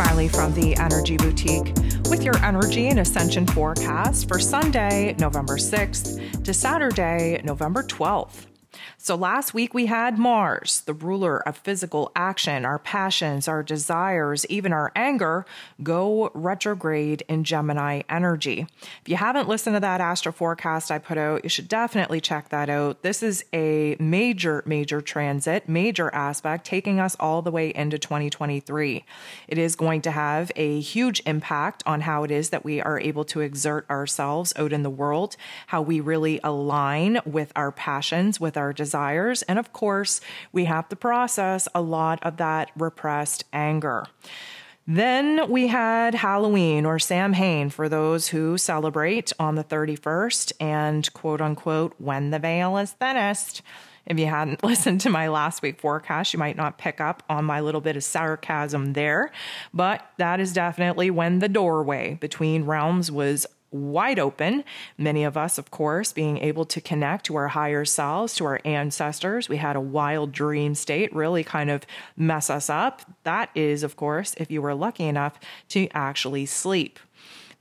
Smiley from the Energy Boutique with your energy and ascension forecast for Sunday, November 6th to Saturday, November 12th. So last week we had Mars, the ruler of physical action, our passions, our desires, even our anger, go retrograde in Gemini energy. If you haven't listened to that astro forecast I put out, you should definitely check that out. This is a major, major transit, major aspect taking us all the way into 2023. It is going to have a huge impact on how it is that we are able to exert ourselves out in the world, how we really align with our passions, with our desires desires. And of course, we have to process a lot of that repressed anger. Then we had Halloween or Samhain for those who celebrate on the 31st and quote unquote when the veil is thinnest. If you hadn't listened to my last week forecast, you might not pick up on my little bit of sarcasm there, but that is definitely when the doorway between realms was wide open. Many of us, of course, being able to connect to our higher selves, to our ancestors. We had a wild dream state really kind of mess us up. That is, of course, if you were lucky enough to actually sleep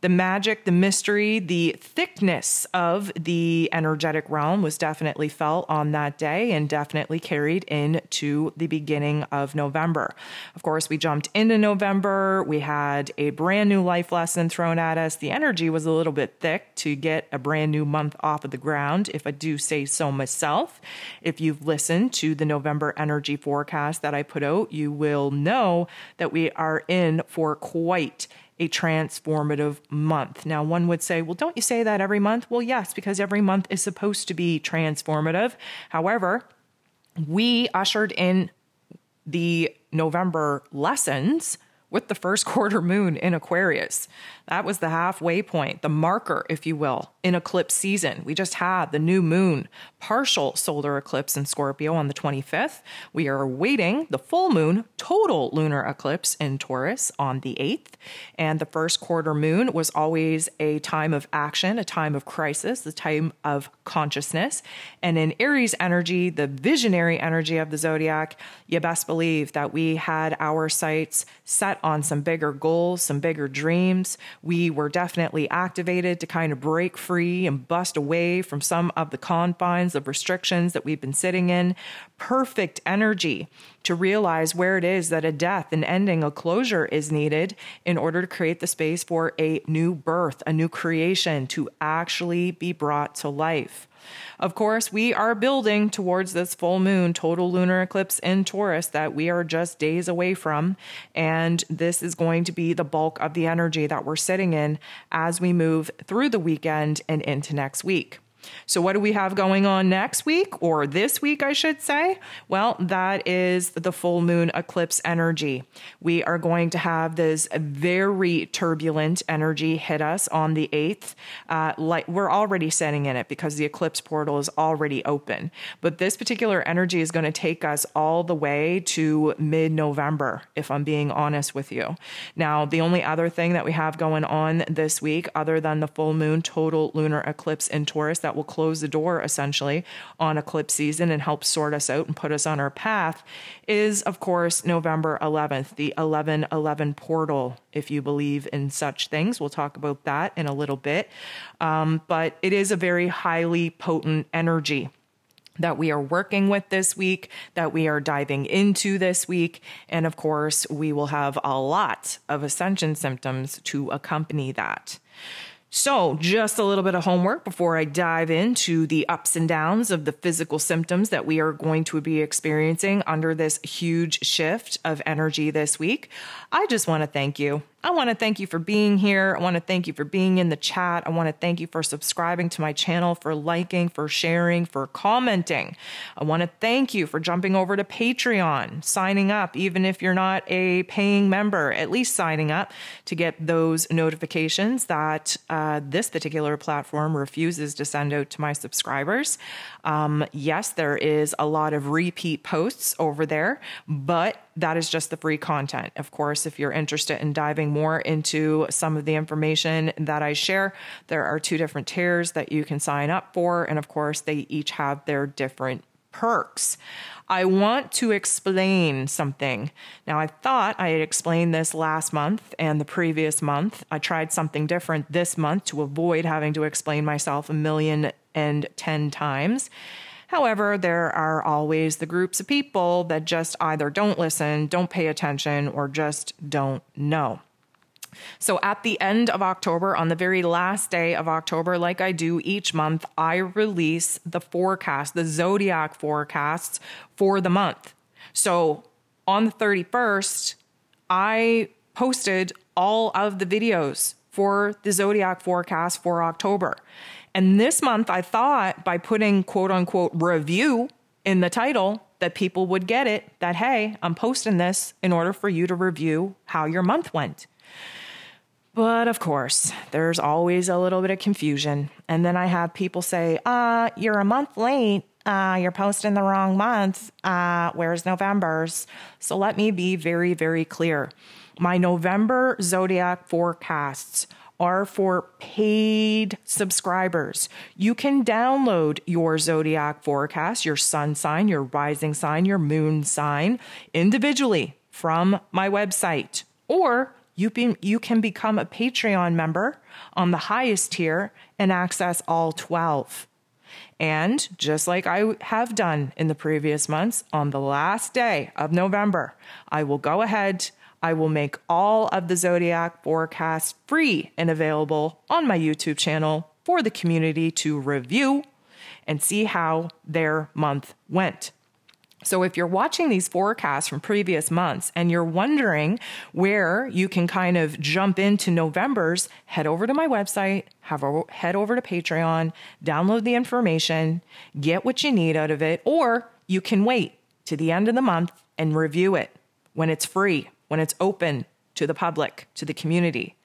the magic, the mystery, the thickness of the energetic realm was definitely felt on that day and definitely carried into the beginning of November. Of course, we jumped into November. We had a brand new life lesson thrown at us. The energy was a little bit thick to get a brand new month off of the ground, if I do say so myself. If you've listened to the November energy forecast that I put out, you will know that we are in for quite a transformative month. Now, one would say, well, don't you say that every month? Well, yes, because every month is supposed to be transformative. However, we ushered in the November lessons with the first quarter moon in Aquarius. That was the halfway point, the marker, if you will, in eclipse season. We just had the new moon partial solar eclipse in Scorpio on the 25th. We are awaiting the full moon total lunar eclipse in Taurus on the 8th. And the first quarter moon was always a time of action, a time of crisis, the time of consciousness. And in Aries energy, the visionary energy of the zodiac, you best believe that we had our sights set on some bigger goals, some bigger dreams we were definitely activated to kind of break free and bust away from some of the confines of restrictions that we've been sitting in. Perfect energy to realize where it is that a death, an ending, a closure is needed in order to create the space for a new birth, a new creation to actually be brought to life. Of course, we are building towards this full moon total lunar eclipse in Taurus that we are just days away from. And this is going to be the bulk of the energy that we're sitting in as we move through the weekend and into next week. So, what do we have going on next week, or this week, I should say? Well, that is the full moon eclipse energy. We are going to have this very turbulent energy hit us on the 8th. Uh, like we're already setting in it because the eclipse portal is already open. But this particular energy is going to take us all the way to mid November, if I'm being honest with you. Now, the only other thing that we have going on this week, other than the full moon total lunar eclipse in Taurus, that will close the door essentially on eclipse season and help sort us out and put us on our path is, of course, November 11th, the 1111 portal, if you believe in such things. We'll talk about that in a little bit. Um, but it is a very highly potent energy that we are working with this week, that we are diving into this week. And of course, we will have a lot of ascension symptoms to accompany that. So, just a little bit of homework before I dive into the ups and downs of the physical symptoms that we are going to be experiencing under this huge shift of energy this week. I just want to thank you. I want to thank you for being here. I want to thank you for being in the chat. I want to thank you for subscribing to my channel, for liking, for sharing, for commenting. I want to thank you for jumping over to Patreon, signing up, even if you're not a paying member, at least signing up to get those notifications that uh, this particular platform refuses to send out to my subscribers. Um, yes, there is a lot of repeat posts over there, but that is just the free content. Of course, if you're interested in diving more into some of the information that I share, there are two different tiers that you can sign up for. And of course, they each have their different perks. I want to explain something. Now, I thought I had explained this last month and the previous month. I tried something different this month to avoid having to explain myself a million and ten times. However, there are always the groups of people that just either don't listen, don't pay attention, or just don't know. So at the end of October, on the very last day of October, like I do each month, I release the forecast, the zodiac forecasts for the month. So on the 31st, I posted all of the videos for the zodiac forecast for October. And this month, I thought by putting quote unquote review in the title, that people would get it that, hey, I'm posting this in order for you to review how your month went. But of course, there's always a little bit of confusion. And then I have people say, uh, you're a month late. Uh, you're posting the wrong month. Uh, where's November's? So let me be very, very clear. My November zodiac forecasts are for paid subscribers. You can download your zodiac forecast, your sun sign, your rising sign, your moon sign individually from my website. Or you, be, you can become a Patreon member on the highest tier and access all 12. And just like I have done in the previous months, on the last day of November, I will go ahead I will make all of the zodiac forecasts free and available on my YouTube channel for the community to review and see how their month went. So, if you're watching these forecasts from previous months and you're wondering where you can kind of jump into November's, head over to my website, have a, head over to Patreon, download the information, get what you need out of it, or you can wait to the end of the month and review it when it's free when it's open to the public, to the community.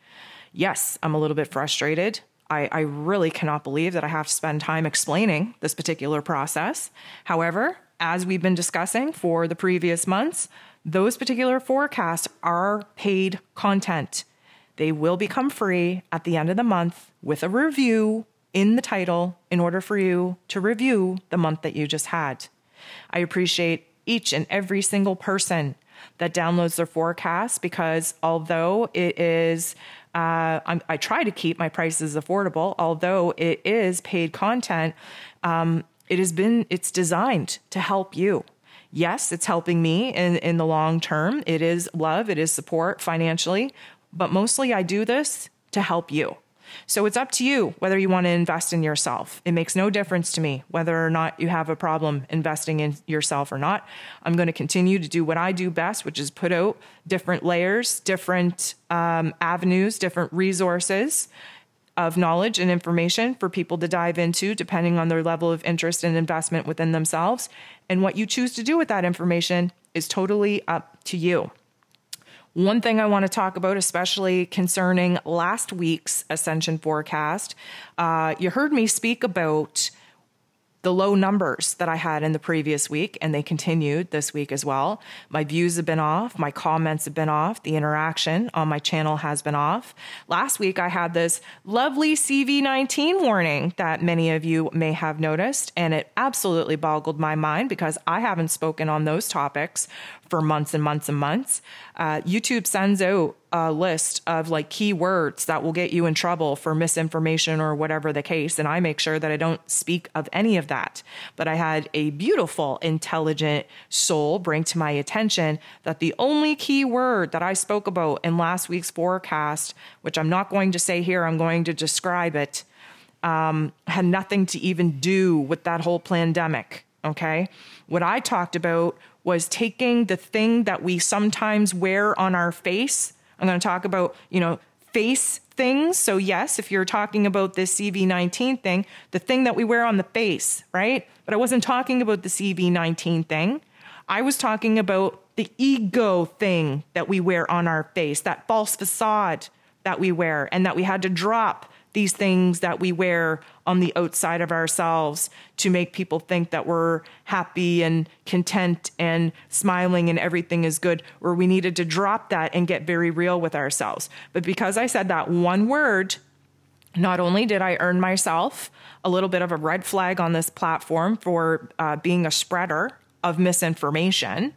Yes, I'm a little bit frustrated. I, I, really cannot believe that I have to spend time explaining this particular process. However, as we've been discussing for the previous months, those particular forecasts are paid content. They will become free at the end of the month with a review in the title in order for you to review the month that you just had. I appreciate each and every single that downloads their forecast because although it is uh, i try to keep my prices affordable although it is paid content um, it has been it's designed to help you. Yes it's helping me in, in the long term. It is love. It is support financially. But mostly i do this to help you so it's up to you whether you want to invest in yourself. It makes no difference to me whether or not you have a problem investing in yourself or not. I'm going to continue to do what I do best, which is put out different layers, different um, avenues, different resources of knowledge and information for people to dive into depending on their level of interest and investment within themselves. And what you choose to do with that information is totally up to you. One thing I want to talk about, especially concerning last week's Ascension forecast, uh, you heard me speak about the low numbers that I had in the previous week, and they continued this week as well. My views have been off, my comments have been off, the interaction on my channel has been off. Last week, I had this lovely CV19 warning that many of you may have noticed, and it absolutely boggled my mind because I haven't spoken on those topics for months and months and months. Uh, YouTube sends out a list of like keywords that will get you in trouble for misinformation or whatever the case. And I make sure that I don't speak of any of that. But I had a beautiful, intelligent soul bring to my attention that the only key word that I spoke about in last week's forecast, which I'm not going to say here, I'm going to describe it, um, had nothing to even do with that whole pandemic. Okay. What I talked about was taking the thing that we sometimes wear on our face. I'm going to talk about, you know, face things. So, yes, if you're talking about this CV19 thing, the thing that we wear on the face, right? But I wasn't talking about the CV19 thing. I was talking about the ego thing that we wear on our face, that false facade that we wear, and that we had to drop these things that we wear on the outside of ourselves to make people think that we're happy and content and smiling and everything is good, where we needed to drop that and get very real with ourselves. But because I said that one word, not only did I earn myself a little bit of a red flag on this platform for uh, being a spreader of misinformation,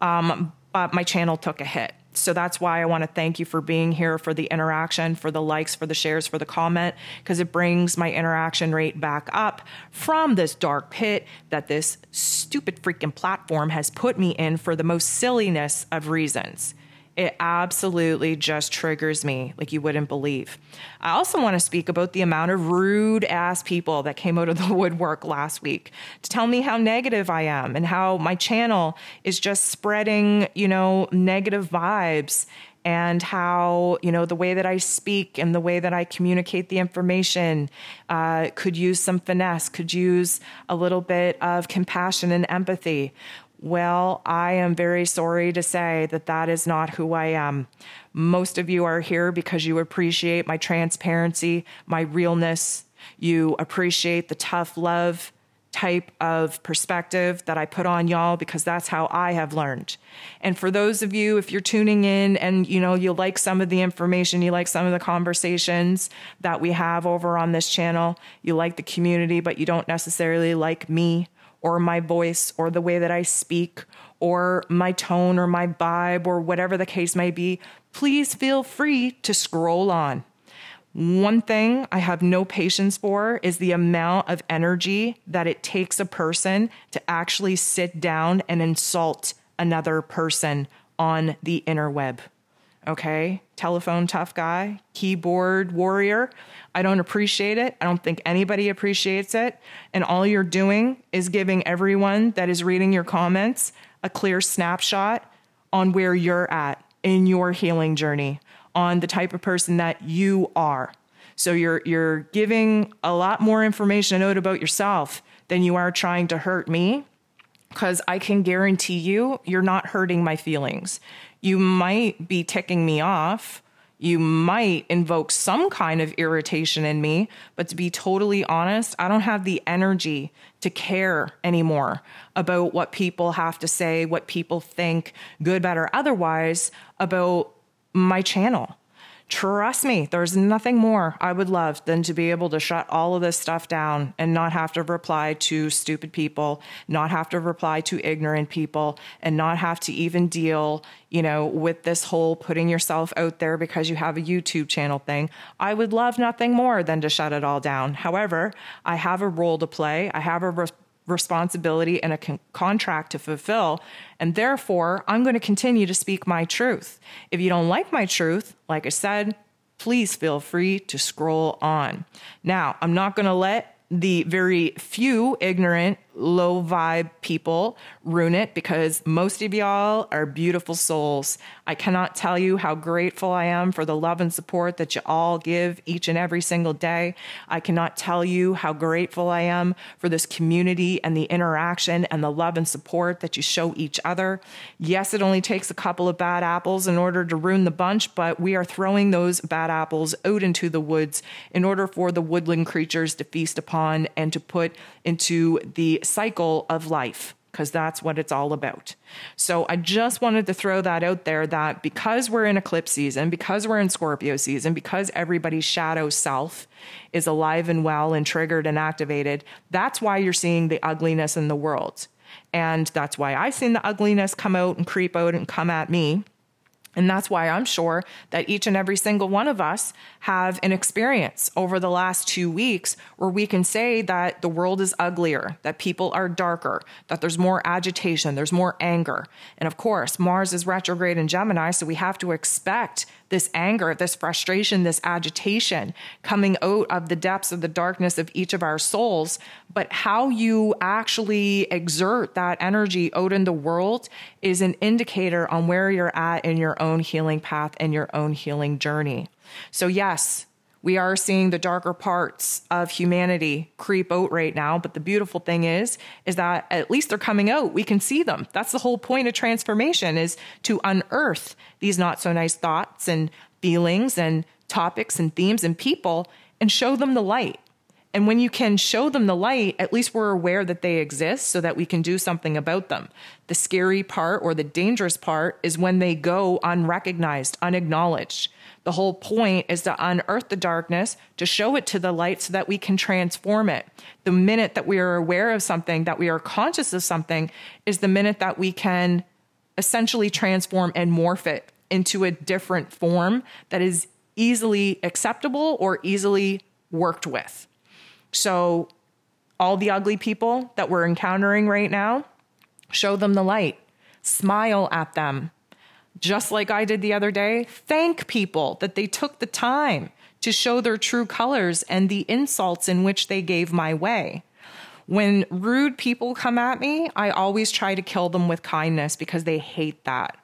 um, but my channel took a hit. So that's why I want to thank you for being here, for the interaction, for the likes, for the shares, for the comment, because it brings my interaction rate back up from this dark pit that this stupid freaking platform has put me in for the most silliness of reasons it absolutely just triggers me like you wouldn't believe. I also want to speak about the amount of rude ass people that came out of the woodwork last week to tell me how negative I am and how my channel is just spreading, you know, negative vibes and how you know the way that I speak and the way that I communicate the information uh, could use some finesse, could use a little bit of compassion and empathy. Well, I am very sorry to say that that is not who I am. Most of you are here because you appreciate my transparency, my realness. You appreciate the tough love type of perspective that I put on y'all because that's how I have learned. And for those of you if you're tuning in and you know you like some of the information, you like some of the conversations that we have over on this channel, you like the community but you don't necessarily like me, or my voice or the way that I speak or my tone or my vibe or whatever the case may be, please feel free to scroll on. One thing I have no patience for is the amount of energy that it takes a person to actually sit down and insult another person on the interweb. Okay? Telephone tough guy, keyboard warrior. I don't appreciate it. I don't think anybody appreciates it. And all you're doing is giving everyone that is reading your comments a clear snapshot on where you're at in your healing journey, on the type of person that you are. So you're you're giving a lot more information out about yourself than you are trying to hurt me because I can guarantee you you're not hurting my feelings. You might be ticking me off, you might invoke some kind of irritation in me. But to be totally honest, I don't have the energy to care anymore about what people have to say, what people think, good, bad, or otherwise, about my channel. Trust me, there's nothing more I would love than to be able to shut all of this stuff down and not have to reply to stupid people, not have to reply to ignorant people, and not have to even deal, you know, with this whole putting yourself out there because you have a YouTube channel thing. I would love nothing more than to shut it all down. However, I have a role to play. I have a responsibility and a con- contract to fulfill. And therefore, I'm going to continue to speak my truth. If you don't like my truth, like I said, please feel free to scroll on. Now, I'm not going to let the very few ignorant, low vibe people ruin it because most of y'all are beautiful souls. I cannot tell you how grateful I am for the love and support that you all give each and every single day. I cannot tell you how grateful I am for this community and the interaction and the love and support that you show each other. Yes, it only takes a couple of bad apples in order to ruin the bunch, but we are throwing those bad apples out into the woods in order for the woodland creatures to feast upon and to put into the cycle of life because that's what it's all about. So I just wanted to throw that out there that because we're in eclipse season, because we're in Scorpio season, because everybody's shadow self is alive and well and triggered and activated, that's why you're seeing the ugliness in the world. And that's why I've seen the ugliness come out and creep out and come at me and that's why I'm sure that each and every single one of us have an experience over the last two weeks where we can say that the world is uglier, that people are darker, that there's more agitation, there's more anger. And of course, Mars is retrograde in Gemini, so we have to expect this anger, this frustration, this agitation coming out of the depths of the darkness of each of our souls. But how you actually exert that energy out in the world is an indicator on where you're at in your own healing path and your own healing journey. So, yes, we are seeing the darker parts of humanity creep out right now but the beautiful thing is is that at least they're coming out we can see them that's the whole point of transformation is to unearth these not so nice thoughts and feelings and topics and themes and people and show them the light And when you can show them the light, at least we're aware that they exist so that we can do something about them. The scary part or the dangerous part is when they go unrecognized, unacknowledged. The whole point is to unearth the darkness, to show it to the light so that we can transform it. The minute that we are aware of something, that we are conscious of something, is the minute that we can essentially transform and morph it into a different form that is easily acceptable or easily worked with. So, all the ugly people that we're encountering right now, show them the light, smile at them, just like I did the other day, thank people that they took the time to show their true colors and the insults in which they gave my way. When rude people come at me, I always try to kill them with kindness because they hate that.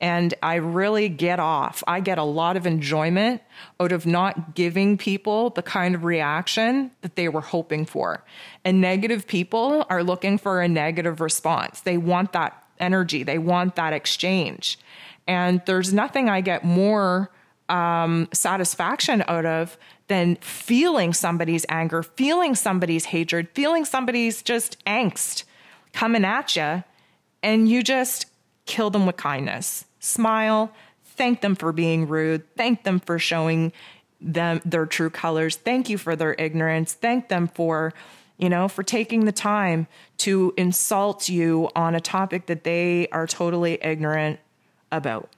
And I really get off. I get a lot of enjoyment out of not giving people the kind of reaction that they were hoping for. And negative people are looking for a negative response. They want that energy, they want that exchange. And there's nothing I get more um, satisfaction out of than feeling somebody's anger, feeling somebody's hatred, feeling somebody's just angst coming at you. And you just kill them with kindness. Smile, thank them for being rude, thank them for showing them their true colors, thank you for their ignorance, thank them for you know, for taking the time to insult you on a topic that they are totally ignorant about.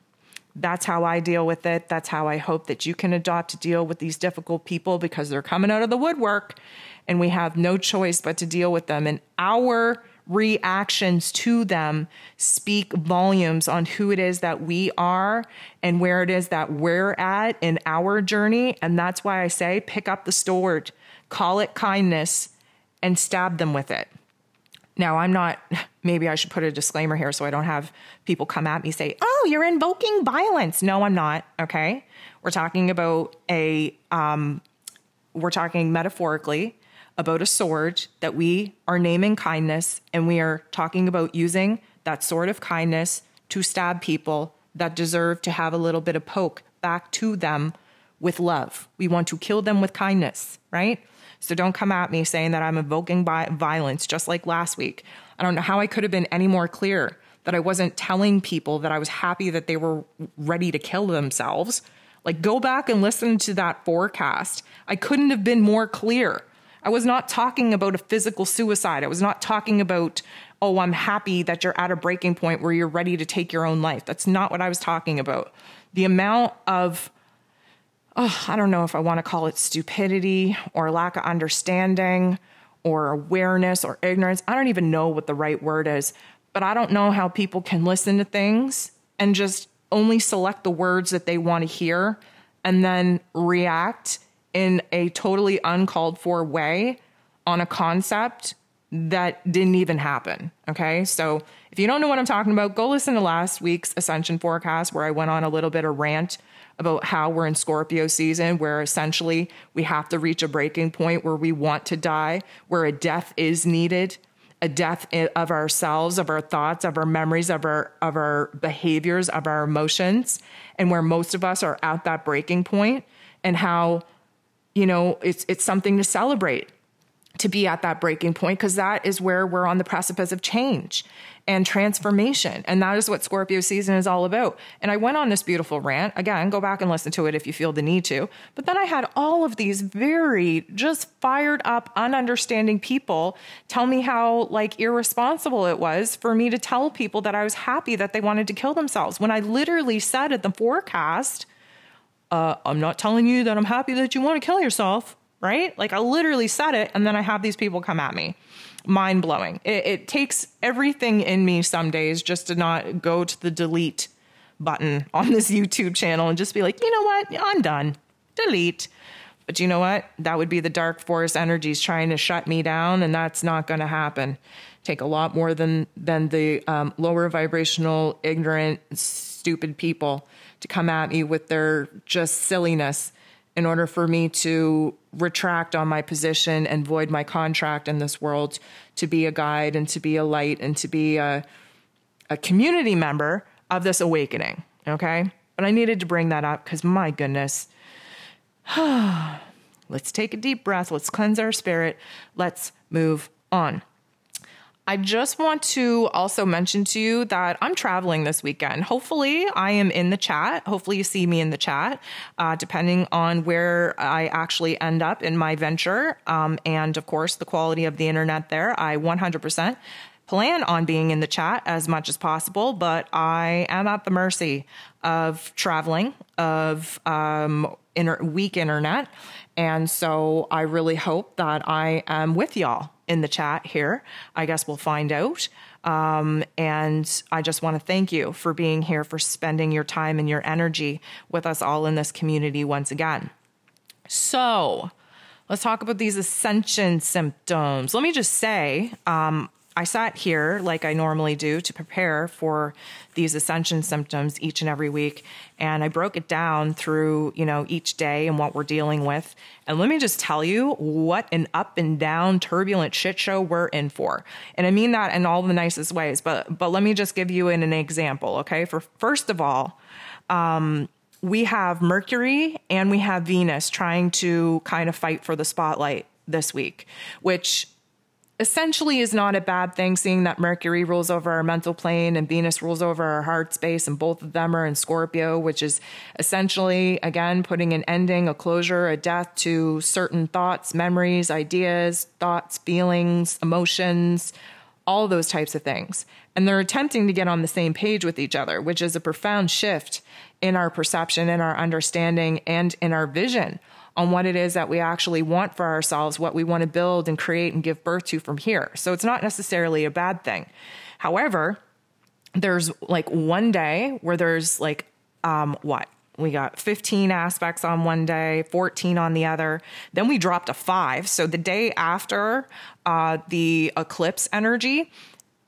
That's how I deal with it. That's how I hope that you can adopt to deal with these difficult people because they're coming out of the woodwork and we have no choice but to deal with them. And our reactions to them speak volumes on who it is that we are and where it is that we're at in our journey. And that's why I say pick up the sword, call it kindness, and stab them with it. Now, I'm not, maybe I should put a disclaimer here so I don't have people come at me say, oh, you're invoking violence. No, I'm not. Okay. We're talking about a, um, we're talking metaphorically about a sword that we are naming kindness, and we are talking about using that sword of kindness to stab people that deserve to have a little bit of poke back to them with love. We want to kill them with kindness, right? So don't come at me saying that I'm evoking violence, just like last week. I don't know how I could have been any more clear that I wasn't telling people that I was happy that they were ready to kill themselves. Like, go back and listen to that forecast. I couldn't have been more clear. I was not talking about a physical suicide. I was not talking about, oh, I'm happy that you're at a breaking point where you're ready to take your own life. That's not what I was talking about. The amount of oh, I don't know if I want to call it stupidity or lack of understanding or awareness or ignorance. I don't even know what the right word is, but I don't know how people can listen to things and just only select the words that they want to hear and then react in a totally uncalled for way on a concept that didn't even happen. Okay. So if you don't know what I'm talking about, go listen to last week's Ascension forecast where I went on a little bit of rant about how we're in Scorpio season, where essentially we have to reach a breaking point where we want to die, where a death is needed, a death of ourselves, of our thoughts, of our memories, of our of our behaviors, of our emotions, and where most of us are at that breaking point, and how you know it's it's something to celebrate to be at that breaking point because that is where we're on the precipice of change and transformation. And that is what Scorpio season is all about. And I went on this beautiful rant. Again, go back and listen to it if you feel the need to. But then I had all of these very just fired up, ununderstanding people tell me how like irresponsible it was for me to tell people that I was happy that they wanted to kill themselves when I literally said at the forecast, uh, I'm not telling you that I'm happy that you want to kill yourself, right? Like I literally said it, and then I have these people come at me mind blowing. It, it takes everything in me some days just to not go to the delete button on this YouTube channel and just be like, you know what? I'm done. Delete. But you know what? That would be the dark force energies trying to shut me down, and that's not going to happen. Take a lot more than than the um, lower vibrational, ignorant, stupid people to come at me with their just silliness in order for me to retract on my position and void my contract in this world to be a guide and to be a light and to be a, a community member of this awakening. Okay. But I needed to bring that up because my goodness, Let's take a deep breath. Let's cleanse our spirit. Let's move on. I just want to also mention to you that I'm traveling this weekend. Hopefully, I am in the chat. Hopefully, you see me in the chat, uh, depending on where I actually end up in my venture. Um, and of course, the quality of the internet there. I 100% plan on being in the chat as much as possible, but I am at the mercy of traveling, of um, inter- weak internet. And so I really hope that I am with y'all in the chat here. I guess we'll find out. Um, and I just want to thank you for being here, for spending your time and your energy with us all in this community once again. So, let's talk about these ascension symptoms. Let me just say, um, I sat here like I normally do to prepare for these ascension symptoms each and every week. And I broke it down through, you know, each day and what we're dealing with. And let me just tell you what an up and down turbulent shit show we're in for. And I mean that in all the nicest ways, but but let me just give you an, an example, okay? For first of all, um, we have Mercury and we have Venus trying to kind of fight for the spotlight this week, which essentially is not a bad thing, seeing that Mercury rules over our mental plane and Venus rules over our heart space, and both of them are in Scorpio, which is essentially, again, putting an ending, a closure, a death to certain thoughts, memories, ideas, thoughts, feelings, emotions, all those types of things. And they're attempting to get on the same page with each other, which is a profound shift in our perception, in our understanding, and in our vision on what it is that we actually want for ourselves, what we want to build and create and give birth to from here. So it's not necessarily a bad thing. However, there's like one day where there's like, um, what? We got 15 aspects on one day, 14 on the other. Then we dropped a five. So the day after uh, the eclipse energy,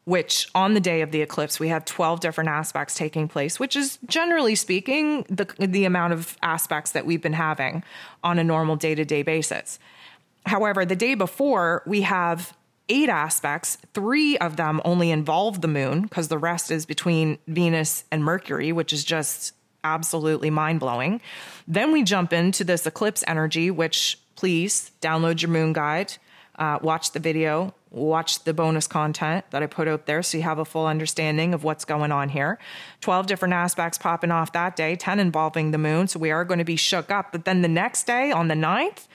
which on the day of the eclipse we have 12 different aspects taking place which is generally speaking the the amount of aspects that we've been having on a normal day-to-day basis. However the day before we have eight aspects. Three of them only involve the moon because the rest is between venus and mercury which is just absolutely mind-blowing. Then we jump into this eclipse energy which please download your moon guide uh, watch the video, watch the bonus content that I put out there so you have a full understanding of what's going on here. 12 different aspects popping off that day, 10 involving the moon. So we are going to be shook up. But then the next day on the 9th,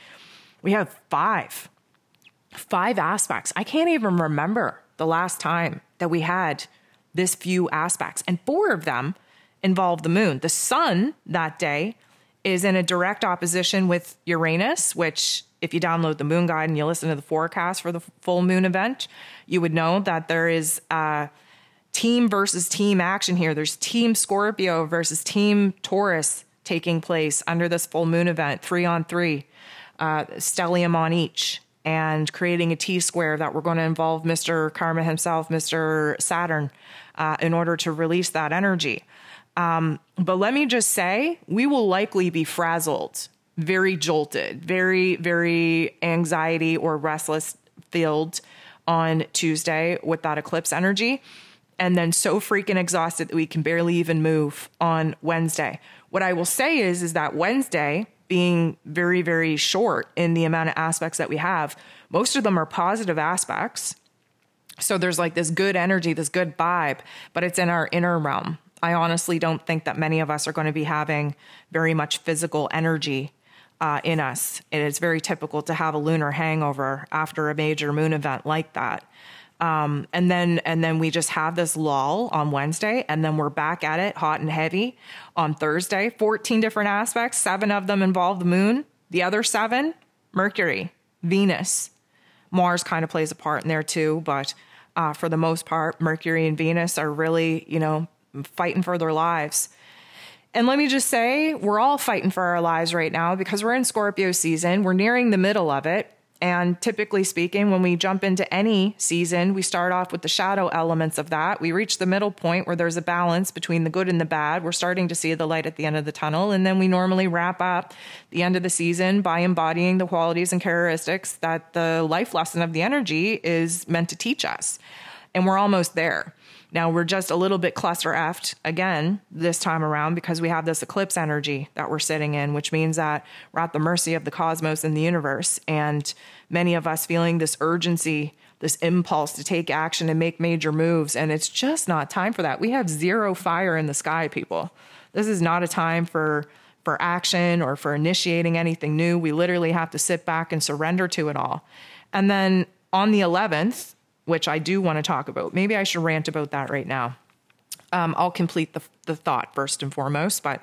we have five. Five aspects. I can't even remember the last time that we had this few aspects. And four of them involved the moon. The sun that day is in a direct opposition with Uranus, which if you download the moon guide and you listen to the forecast for the full moon event, you would know that there is a team versus team action here. There's team Scorpio versus team Taurus taking place under this full moon event, three on three, uh, stellium on each, and creating a T square that we're going to involve Mr. Karma himself, Mr. Saturn, uh, in order to release that energy. Um, but let me just say, we will likely be frazzled very jolted, very, very anxiety or restless filled on Tuesday with that eclipse energy. And then so freaking exhausted that we can barely even move on Wednesday. What I will say is, is that Wednesday, being very, very short in the amount of aspects that we have, most of them are positive aspects. So there's like this good energy, this good vibe, but it's in our inner realm. I honestly don't think that many of us are going to be having very much physical energy uh, in us. It is very typical to have a lunar hangover after a major moon event like that. Um, and then and then we just have this lull on Wednesday, and then we're back at it, hot and heavy, on Thursday. Fourteen different aspects. Seven of them involve the moon. The other seven, Mercury, Venus, Mars kind of plays a part in there too, but uh, for the most part, Mercury and Venus are really you know fighting for their lives. And let me just say, we're all fighting for our lives right now because we're in Scorpio season. We're nearing the middle of it. And typically speaking, when we jump into any season, we start off with the shadow elements of that. We reach the middle point where there's a balance between the good and the bad. We're starting to see the light at the end of the tunnel. And then we normally wrap up the end of the season by embodying the qualities and characteristics that the life lesson of the energy is meant to teach us. and we're almost there. Now we're just a little bit cluster effed again this time around because we have this eclipse energy that we're sitting in, which means that we're at the mercy of the cosmos and the universe. And many of us feeling this urgency, this impulse to take action and make major moves. And it's just not time for that. We have zero fire in the sky, people. This is not a time for for action or for initiating anything new. We literally have to sit back and surrender to it all. And then on the 11th, which I do want to talk about. Maybe I should rant about that right now. Um, I'll complete the, the thought first and foremost. But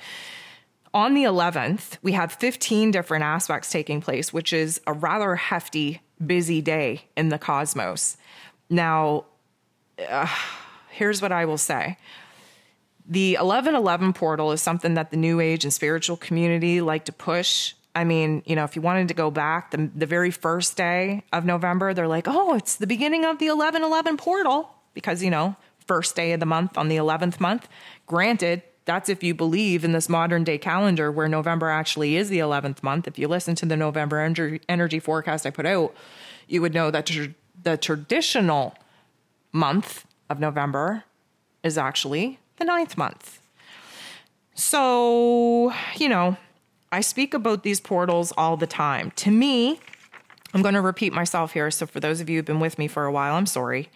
on the 11th, we have 15 different aspects taking place, which is a rather hefty, busy day in the cosmos. Now, uh, here's what I will say. The 1111 portal is something that the New Age and spiritual community like to push I mean, you know, if you wanted to go back the, the very first day of November, they're like, oh, it's the beginning of the 11 11 portal because, you know, first day of the month on the 11th month. Granted, that's if you believe in this modern day calendar where November actually is the 11th month. If you listen to the November energy, energy forecast I put out, you would know that tr- the traditional month of November is actually the ninth month. So, you know, I speak about these portals all the time. To me, I'm going to repeat myself here. So for those of you who've been with me for a while, I'm sorry,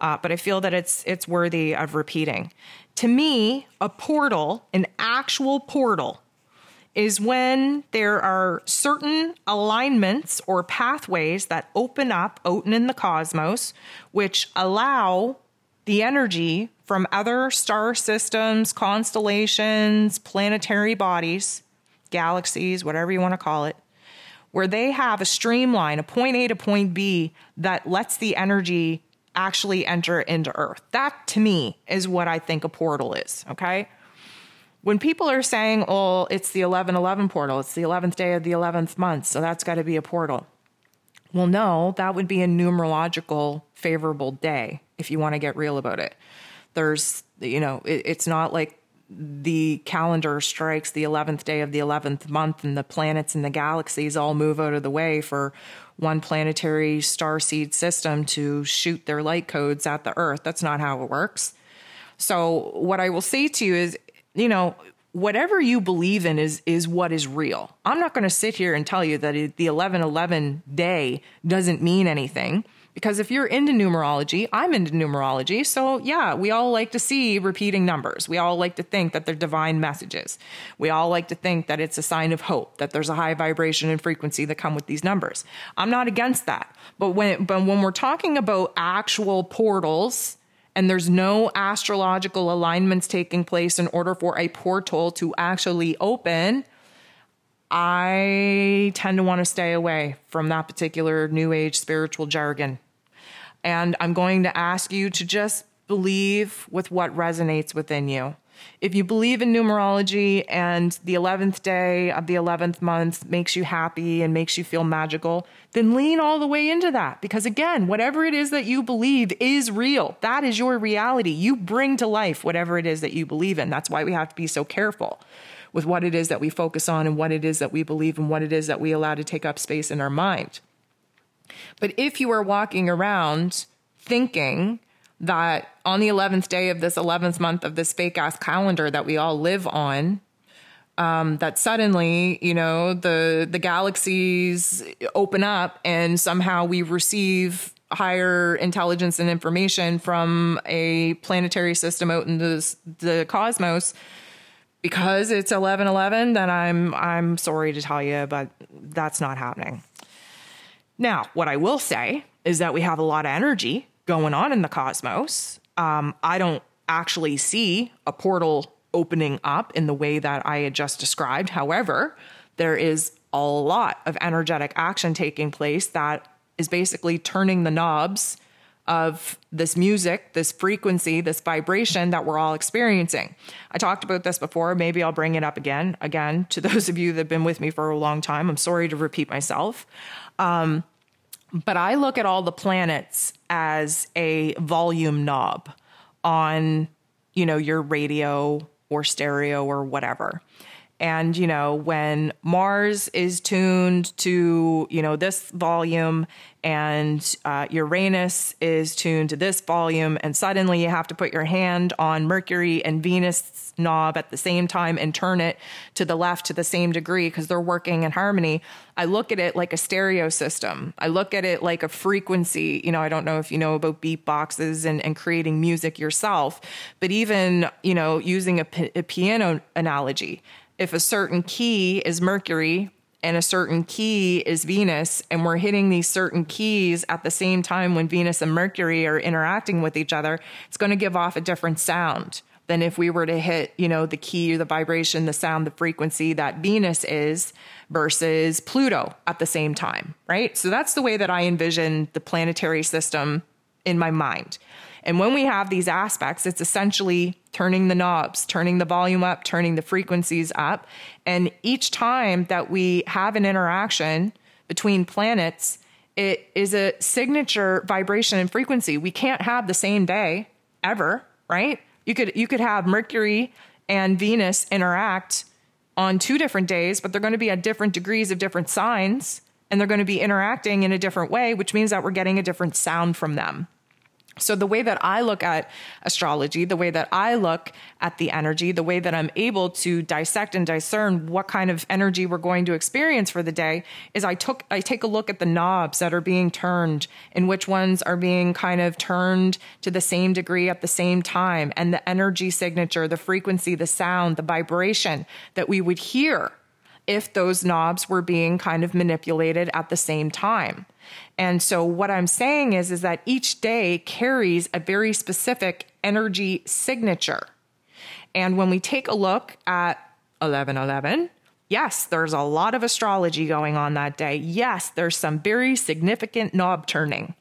uh, but I feel that it's it's worthy of repeating. To me, a portal, an actual portal, is when there are certain alignments or pathways that open up out in the cosmos, which allow the energy from other star systems, constellations, planetary bodies galaxies, whatever you want to call it, where they have a streamline, a point A to point B that lets the energy actually enter into Earth. That to me is what I think a portal is, okay? When people are saying, oh, it's the 1111 portal, it's the 11th day of the 11th month, so that's got to be a portal. Well, no, that would be a numerological favorable day if you want to get real about it. There's, you know, it, it's not like the calendar strikes the 11th day of the 11th month and the planets and the galaxies all move out of the way for one planetary star seed system to shoot their light codes at the earth. That's not how it works. So what i will say to you is you know whatever you believe in is is what is real. I'm not going to sit here and tell you that the 1111 day doesn't mean anything because if you're into numerology, I'm into numerology. So, yeah, we all like to see repeating numbers. We all like to think that they're divine messages. We all like to think that it's a sign of hope, that there's a high vibration and frequency that come with these numbers. I'm not against that. But when, but when we're talking about actual portals, and there's no astrological alignments taking place in order for a portal to actually open, I tend to want to stay away from that particular new age spiritual jargon. And I'm going to ask you to just believe with what resonates within you. If you believe in numerology and the 11th day of the 11th month makes you happy and makes you feel magical, then lean all the way into that. Because again, whatever it is that you believe is real. That is your reality. You bring to life whatever it is that you believe in. That's why we have to be so careful with what it is that we focus on and what it is that we believe and what it is that we allow to take up space in our mind. But if you are walking around thinking that on the 11th day of this 11th month of this fake ass calendar that we all live on, um, that suddenly, you know, the the galaxies open up and somehow we receive higher intelligence and information from a planetary system out in the, the cosmos because it's 1111 then i'm i'm sorry to tell you but that's not happening now, what I will say is that we have a lot of energy going on in the cosmos. Um, I don't actually see a portal opening up in the way that I had just described. However, there is a lot of energetic action taking place that is basically turning the knobs of this music, this frequency, this vibration that we're all experiencing. I talked about this before. Maybe I'll bring it up again. Again, to those of you that have been with me for a long time, I'm sorry to repeat myself. Um, but I look at all the planets as a volume knob on, you know, your radio or stereo or whatever. And, you know, when Mars is tuned to, you know, this volume and uh, Uranus is tuned to this volume, and suddenly you have to put your hand on Mercury and Venus knob at the same time and turn it to the left to the same degree because they're working in harmony. I look at it like a stereo system. I look at it like a frequency. You know, I don't know if you know about beatboxes and, and creating music yourself, but even, you know, using a, p- a piano analogy, if a certain key is Mercury and a certain key is Venus, and we're hitting these certain keys at the same time when Venus and Mercury are interacting with each other, it's going to give off a different sound than if we were to hit, you know, the key the vibration, the sound, the frequency that Venus is versus Pluto at the same time, right? So that's the way that I envision the planetary system in my mind. And when we have these aspects, it's essentially turning the knobs, turning the volume up, turning the frequencies up. And each time that we have an interaction between planets, it is a signature vibration and frequency. We can't have the same day ever, right? You could you could have Mercury and Venus interact on two different days, but they're going to be at different degrees of different signs and they're going to be interacting in a different way, which means that we're getting a different sound from them. So, the way that I look at astrology, the way that I look at the energy, the way that I'm able to dissect and discern what kind of energy we're going to experience for the day is I took I take a look at the knobs that are being turned and which ones are being kind of turned to the same degree at the same time and the energy signature, the frequency, the sound, the vibration that we would hear if those knobs were being kind of manipulated at the same time. And so what I'm saying is is that each day carries a very specific energy signature. And when we take a look at 1111, yes, there's a lot of astrology going on that day. Yes, there's some very significant knob turning.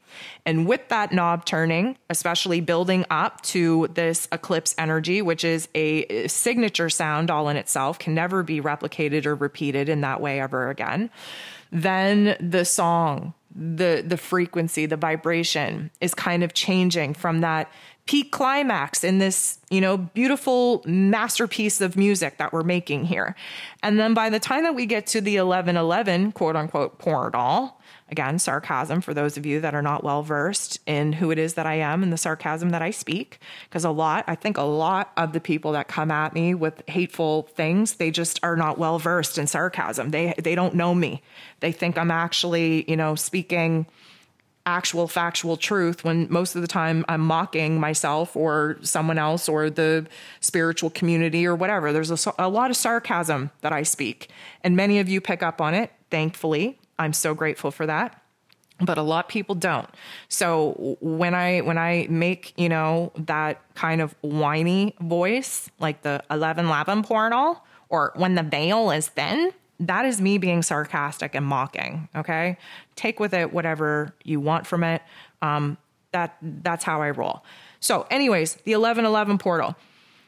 And with that knob turning, especially building up to this eclipse energy, which is a signature sound all in itself, can never be replicated or repeated in that way ever again, then the song the the frequency, the vibration is kind of changing from that peak climax in this, you know, beautiful masterpiece of music that we're making here. And then by the time that we get to the 1111 quote unquote portal, Again, sarcasm for those of you that are not well versed in who it is that I am and the sarcasm that I speak. Because a lot, I think a lot of the people that come at me with hateful things, they just are not well versed in sarcasm. They they don't know me. They think I'm actually, you know, speaking actual factual truth when most of the time I'm mocking myself or someone else or the spiritual community or whatever. There's a, a lot of sarcasm that I speak, and many of you pick up on it, thankfully. I'm so grateful for that. But a lot of people don't. So when i when i make you know that kind of whiny voice like the 11 11 portal or when the veil is thin that is me being sarcastic and mocking okay? Take with it whatever you want from it. Um, that that's how i roll. So anyways the 11 11 portal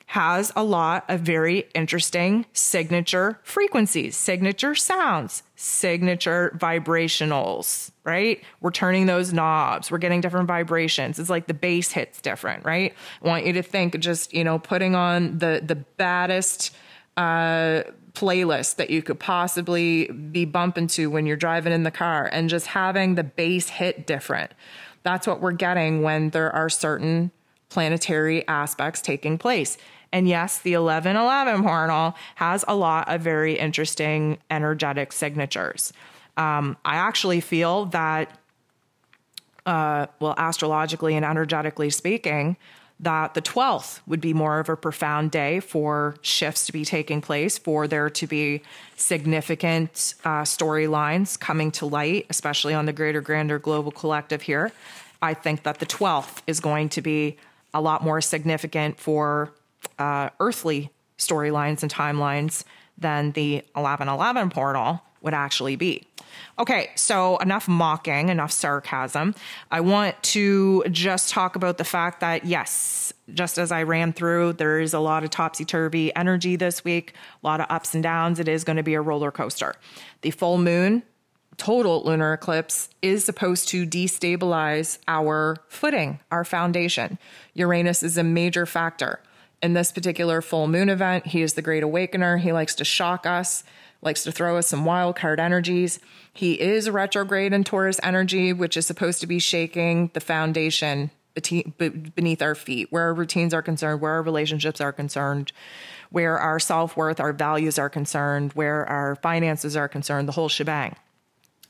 has a lot of very interesting signature frequencies, signature sounds, signature vibrationals, right? We're turning those knobs, we're getting different vibrations. It's like the bass hits different, right? I want you to think just, you know, putting on the the baddest uh playlist that you could possibly be bumping to when you're driving in the car and just having the bass hit different. That's what we're getting when there are certain planetary aspects taking place. And yes, the 1111 portal has a lot of very interesting energetic signatures. Um, I actually feel that, uh, well, astrologically and energetically speaking, that the 12th would be more of a profound day for shifts to be taking place, for there to be significant uh, storylines coming to light, especially on the greater, grander global collective here. I think that the 12th is going to be a lot more significant for uh, earthly storylines and timelines than the 1111 portal would actually be. Okay, so enough mocking, enough sarcasm. I want to just talk about the fact that, yes, just as I ran through, there is a lot of topsy turvy energy this week, a lot of ups and downs. It is going to be a roller coaster. The full moon, total lunar eclipse, is supposed to destabilize our footing, our foundation. Uranus is a major factor in this particular full moon event, he is the great awakener. He likes to shock us, likes to throw us some wild card energies. He is retrograde in Taurus energy, which is supposed to be shaking the foundation beneath our feet, where our routines are concerned, where our relationships are concerned, where our self worth, our values are concerned, where our finances are concerned, the whole shebang.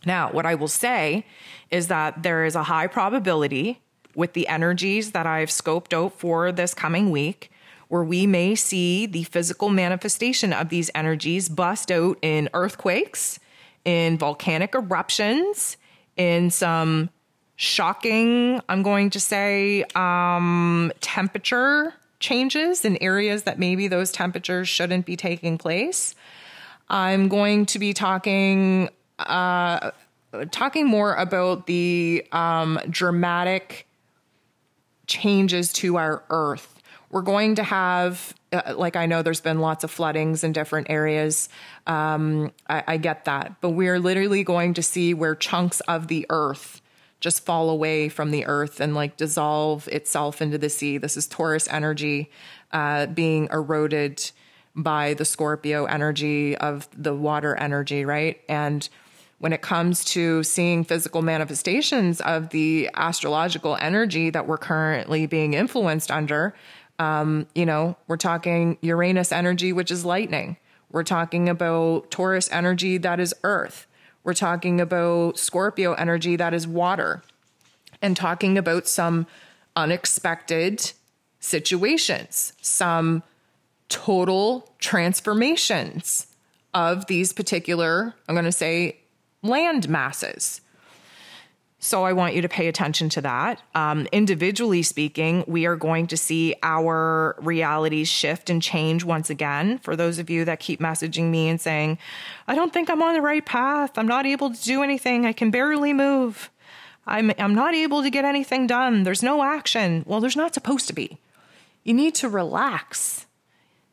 Now, what I will say is that there is a high probability with the energies that I've scoped out for this coming week where we may see the physical manifestation of these energies bust out in earthquakes, in volcanic eruptions, in some shocking, I'm going to say, um, temperature changes in areas that maybe those temperatures shouldn't be taking place. I'm going to be talking uh, talking more about the um, dramatic changes to our Earth. We're going to have, uh, like, I know there's been lots of floodings in different areas. Um, I, I get that. But we're literally going to see where chunks of the Earth just fall away from the earth and like dissolve itself into the sea. This is Taurus energy uh, being eroded by the Scorpio energy of the water energy, right? And when it comes to seeing physical manifestations of the astrological energy that we're currently being influenced under, um, you know, we're talking Uranus energy, which is lightning. We're talking about Taurus energy, that is earth. We're talking about Scorpio energy, that is water, and talking about some unexpected situations, some total transformations of these particular, I'm going to say, land masses. So I want you to pay attention to that. Um, individually speaking, we are going to see our realities shift and change once again. For those of you that keep messaging me and saying, I don't think I'm on the right path. I'm not able to do anything. I can barely move. I'm, I'm not able to get anything done. There's no action. Well, there's not supposed to be. You need to relax.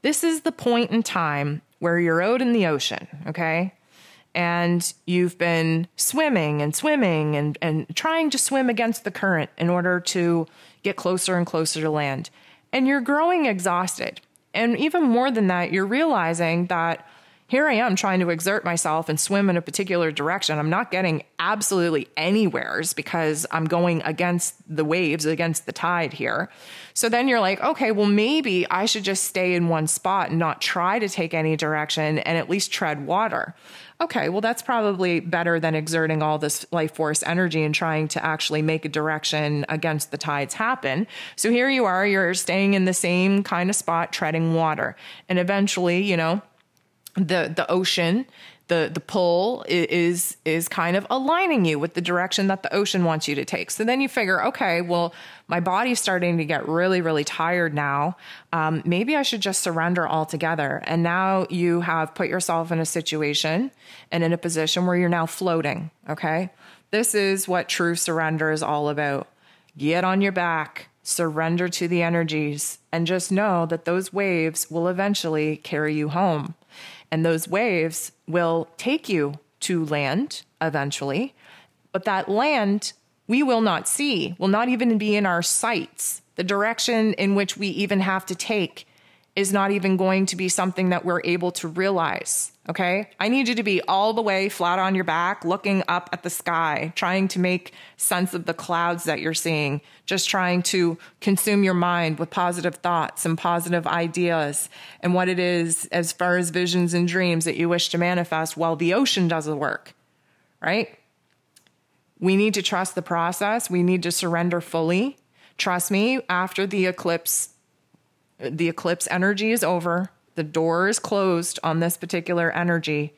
This is the point in time where you're out in the ocean, okay? And you've been swimming and swimming and, and trying to swim against the current in order to get closer and closer to land. And you're growing exhausted. And even more than that, you're realizing that here I am trying to exert myself and swim in a particular direction. I'm not getting absolutely anywheres because I'm going against the waves, against the tide here. So then you're like, okay, well, maybe I should just stay in one spot and not try to take any direction and at least tread water okay, well, that's probably better than exerting all this life force energy and trying to actually make a direction against the tides happen. So here you are, you're staying in the same kind of spot, treading water. And eventually, you know, the, the ocean the the pull is is kind of aligning you with the direction that the ocean wants you to take. So then you figure, okay, well, my body's starting to get really really tired now. Um, maybe I should just surrender altogether. And now you have put yourself in a situation and in a position where you're now floating. Okay, this is what true surrender is all about. Get on your back. Surrender to the energies and just know that those waves will eventually carry you home. And those waves will take you to land eventually. But that land we will not see, will not even be in our sights. The direction in which we even have to take is not even going to be something that we're able to realize. Okay. I need you to be all the way flat on your back, looking up at the sky, trying to make sense of the clouds that you're seeing, just trying to consume your mind with positive thoughts and positive ideas and what it is as far as visions and dreams that you wish to manifest while the ocean does the work. Right. We need to trust the process. We need to surrender fully. Trust me, after the eclipse, the eclipse energy is over the door is closed on this particular energy,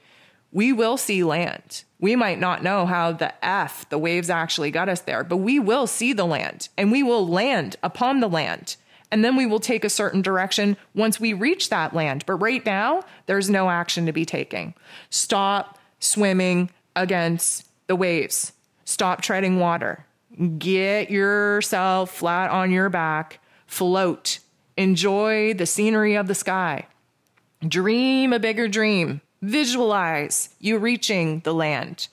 we will see land. We might not know how the F, the waves actually got us there, but we will see the land and we will land upon the land. And then we will take a certain direction once we reach that land. But right now, there's no action to be taking. Stop swimming against the waves. Stop treading water. Get yourself flat on your back. Float. Enjoy the scenery of the sky. Dream a bigger dream. Visualize you reaching the land.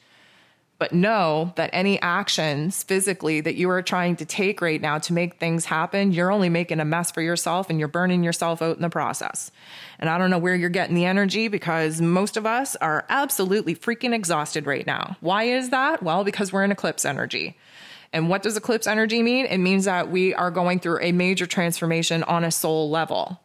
But know that any actions physically that you are trying to take right now to make things happen, you're only making a mess for yourself and you're burning yourself out in the process. And I don't know where you're getting the energy because most of us are absolutely freaking exhausted right now. Why is that? Well, because we're in eclipse energy. And what does eclipse energy mean? It means that we are going through a major transformation on a soul level.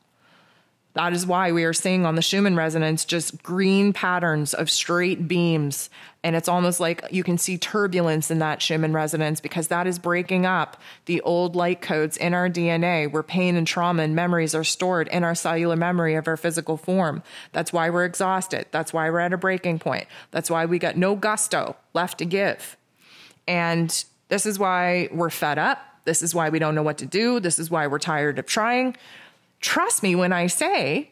That is why we are seeing on the Schumann resonance just green patterns of straight beams. And it's almost like you can see turbulence in that Schumann resonance because that is breaking up the old light codes in our DNA where pain and trauma and memories are stored in our cellular memory of our physical form. That's why we're exhausted. That's why we're at a breaking point. That's why we got no gusto left to give. And this is why we're fed up. This is why we don't know what to do. This is why we're tired of trying. Trust me when I say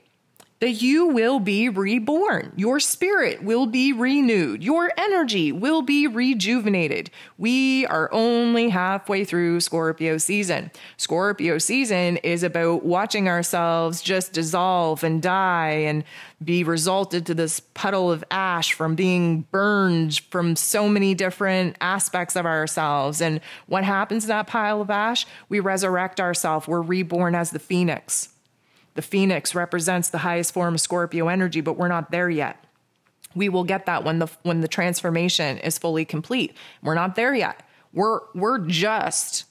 that you will be reborn. Your spirit will be renewed. Your energy will be rejuvenated. We are only halfway through Scorpio season. Scorpio season is about watching ourselves just dissolve and die and be resulted to this puddle of ash from being burned from so many different aspects of ourselves. And what happens in that pile of ash? We resurrect ourselves. We're reborn as the phoenix. The phoenix represents the highest form of Scorpio energy, but we're not there yet. We will get that when the when the transformation is fully complete. We're not there yet. We're we're just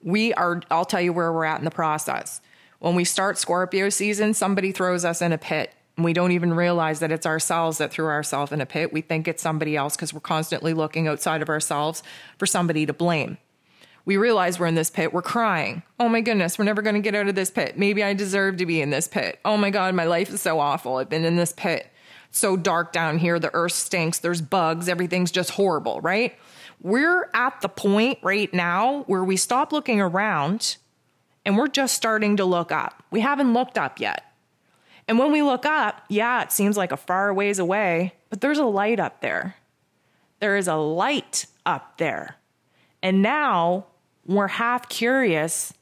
we are I'll tell you where we're at in the process. When we start Scorpio season, somebody throws us in a pit and we don't even realize that it's ourselves that threw ourselves in a pit. We think it's somebody else because we're constantly looking outside of ourselves for somebody to blame we realize we're in this pit. We're crying. Oh my goodness, we're never going to get out of this pit. Maybe I deserve to be in this pit. Oh my God, my life is so awful. I've been in this pit. It's so dark down here. The earth stinks. There's bugs. Everything's just horrible, right? We're at the point right now where we stop looking around and we're just starting to look up. We haven't looked up yet. And when we look up, yeah, it seems like a far ways away, but there's a light up there. There is a light up there. And now we're half curious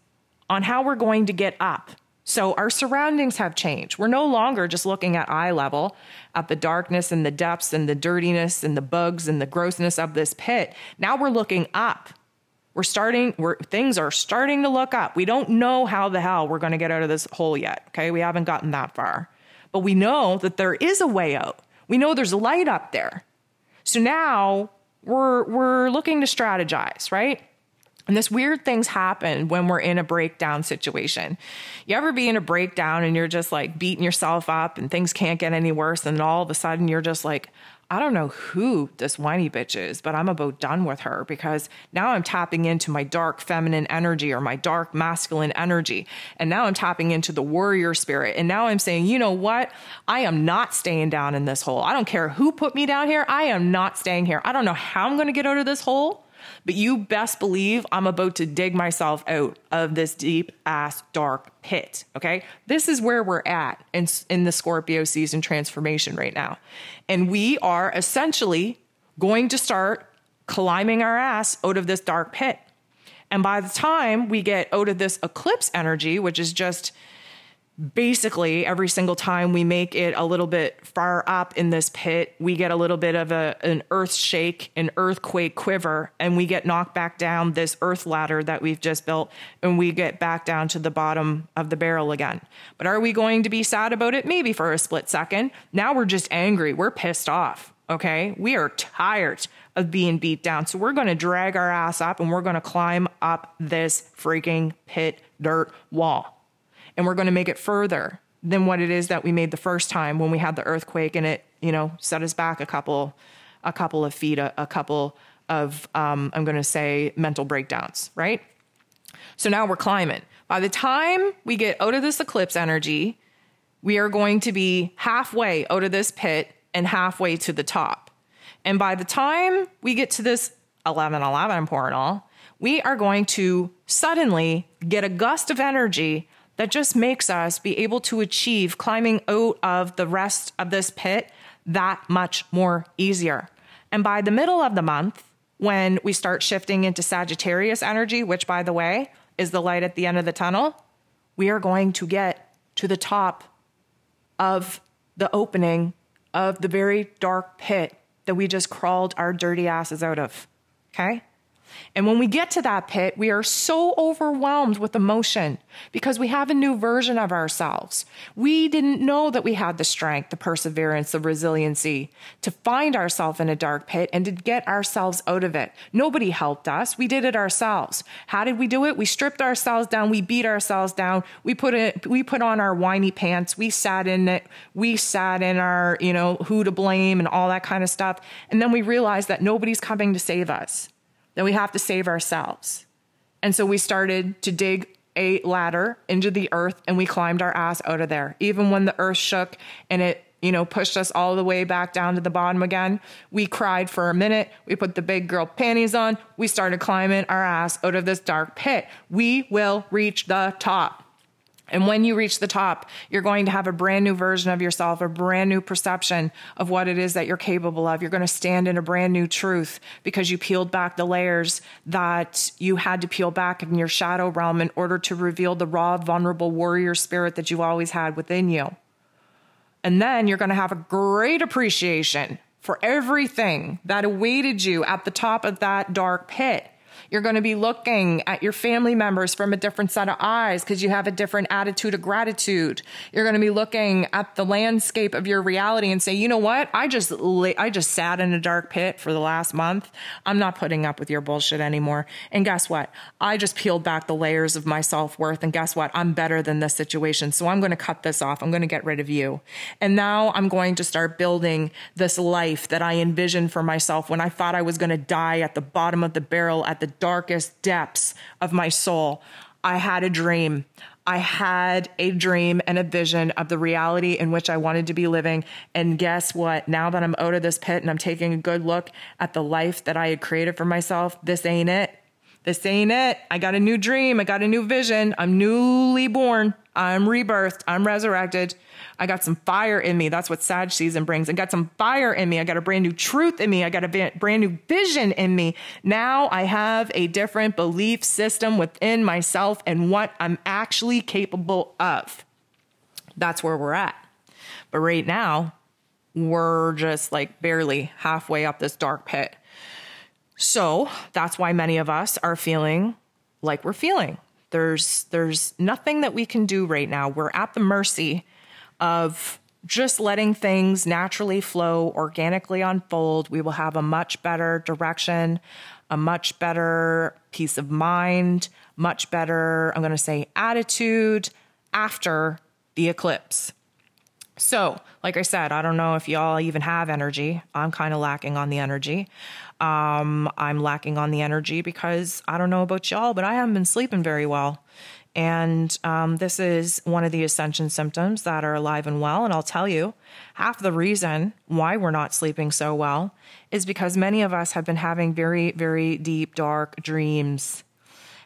on how we're going to get up. So our surroundings have changed. We're no longer just looking at eye level at the darkness and the depths and the dirtiness and the bugs and the grossness of this pit. Now we're looking up. We're starting, we're, things are starting to look up. We don't know how the hell we're going to get out of this hole yet. Okay. We haven't gotten that far, but we know that there is a way out. We know there's a light up there. So now we're, we're looking to strategize, right? And this weird things happen when we're in a breakdown situation. You ever be in a breakdown and you're just like beating yourself up and things can't get any worse. And all of a sudden you're just like, I don't know who this whiny bitch is, but I'm about done with her because now I'm tapping into my dark feminine energy or my dark masculine energy. And now I'm tapping into the warrior spirit. And now I'm saying, you know what? I am not staying down in this hole. I don't care who put me down here. I am not staying here. I don't know how I'm going to get out of this hole but you best believe I'm about to dig myself out of this deep ass dark pit. Okay. This is where we're at in, in the Scorpio season transformation right now. And we are essentially going to start climbing our ass out of this dark pit. And by the time we get out of this eclipse energy, which is just basically every single time we make it a little bit far up in this pit, we get a little bit of a, an earth shake, an earthquake quiver, and we get knocked back down this earth ladder that we've just built, and we get back down to the bottom of the barrel again. But are we going to be sad about it? Maybe for a split second. Now we're just angry. We're pissed off. Okay. We are tired of being beat down. So we're going to drag our ass up and we're going to climb up this freaking pit dirt wall and we're going to make it further than what it is that we made the first time when we had the earthquake and it, you know, set us back a couple, a couple of feet, a, a couple of, um, I'm going to say, mental breakdowns, right? So now we're climbing. By the time we get out of this eclipse energy, we are going to be halfway out of this pit and halfway to the top. And by the time we get to this 1111 portal, we are going to suddenly get a gust of energy that just makes us be able to achieve climbing out of the rest of this pit that much more easier. And by the middle of the month, when we start shifting into Sagittarius energy, which by the way is the light at the end of the tunnel, we are going to get to the top of the opening of the very dark pit that we just crawled our dirty asses out of. Okay? And when we get to that pit, we are so overwhelmed with emotion because we have a new version of ourselves. We didn't know that we had the strength, the perseverance, the resiliency to find ourselves in a dark pit and to get ourselves out of it. Nobody helped us. We did it ourselves. How did we do it? We stripped ourselves down. We beat ourselves down. We put it, we put on our whiny pants. We sat in it. We sat in our, you know, who to blame and all that kind of stuff. And then we realized that nobody's coming to save us that we have to save ourselves. And so we started to dig a ladder into the earth and we climbed our ass out of there. Even when the earth shook and it, you know, pushed us all the way back down to the bottom again, we cried for a minute. We put the big girl panties on. We started climbing our ass out of this dark pit. We will reach the top. And when you reach the top, you're going to have a brand new version of yourself, a brand new perception of what it is that you're capable of. You're going to stand in a brand new truth because you peeled back the layers that you had to peel back in your shadow realm in order to reveal the raw, vulnerable warrior spirit that you always had within you. And then you're going to have a great appreciation for everything that awaited you at the top of that dark pit. You're going to be looking at your family members from a different set of eyes because you have a different attitude of gratitude. You're going to be looking at the landscape of your reality and say, you know what? I just, I just sat in a dark pit for the last month. I'm not putting up with your bullshit anymore. And guess what? I just peeled back the layers of my self worth. And guess what? I'm better than this situation. So I'm going to cut this off. I'm going to get rid of you. And now I'm going to start building this life that I envisioned for myself when I thought I was going to die at the bottom of the barrel at the darkest depths of my soul, I had a dream. I had a dream and a vision of the reality in which I wanted to be living. And guess what? Now that I'm out of this pit and I'm taking a good look at the life that I had created for myself, this ain't it. This ain't it. I got a new dream. I got a new vision. I'm newly born. I'm rebirthed. I'm resurrected. I got some fire in me. That's what Sag season brings. I got some fire in me. I got a brand new truth in me. I got a brand new vision in me. Now I have a different belief system within myself and what I'm actually capable of. That's where we're at. But right now, we're just like barely halfway up this dark pit. So that's why many of us are feeling like we're feeling. There's there's nothing that we can do right now. We're at the mercy of just letting things naturally flow, organically unfold, we will have a much better direction, a much better peace of mind, much better, I'm going to say, attitude after the eclipse. So, like I said, I don't know if y'all even have energy. I'm kind of lacking on the energy. Um, I'm lacking on the energy because I don't know about y'all, but I haven't been sleeping very well. And um, this is one of the ascension symptoms that are alive and well. And I'll tell you, half the reason why we're not sleeping so well is because many of us have been having very, very deep, dark dreams.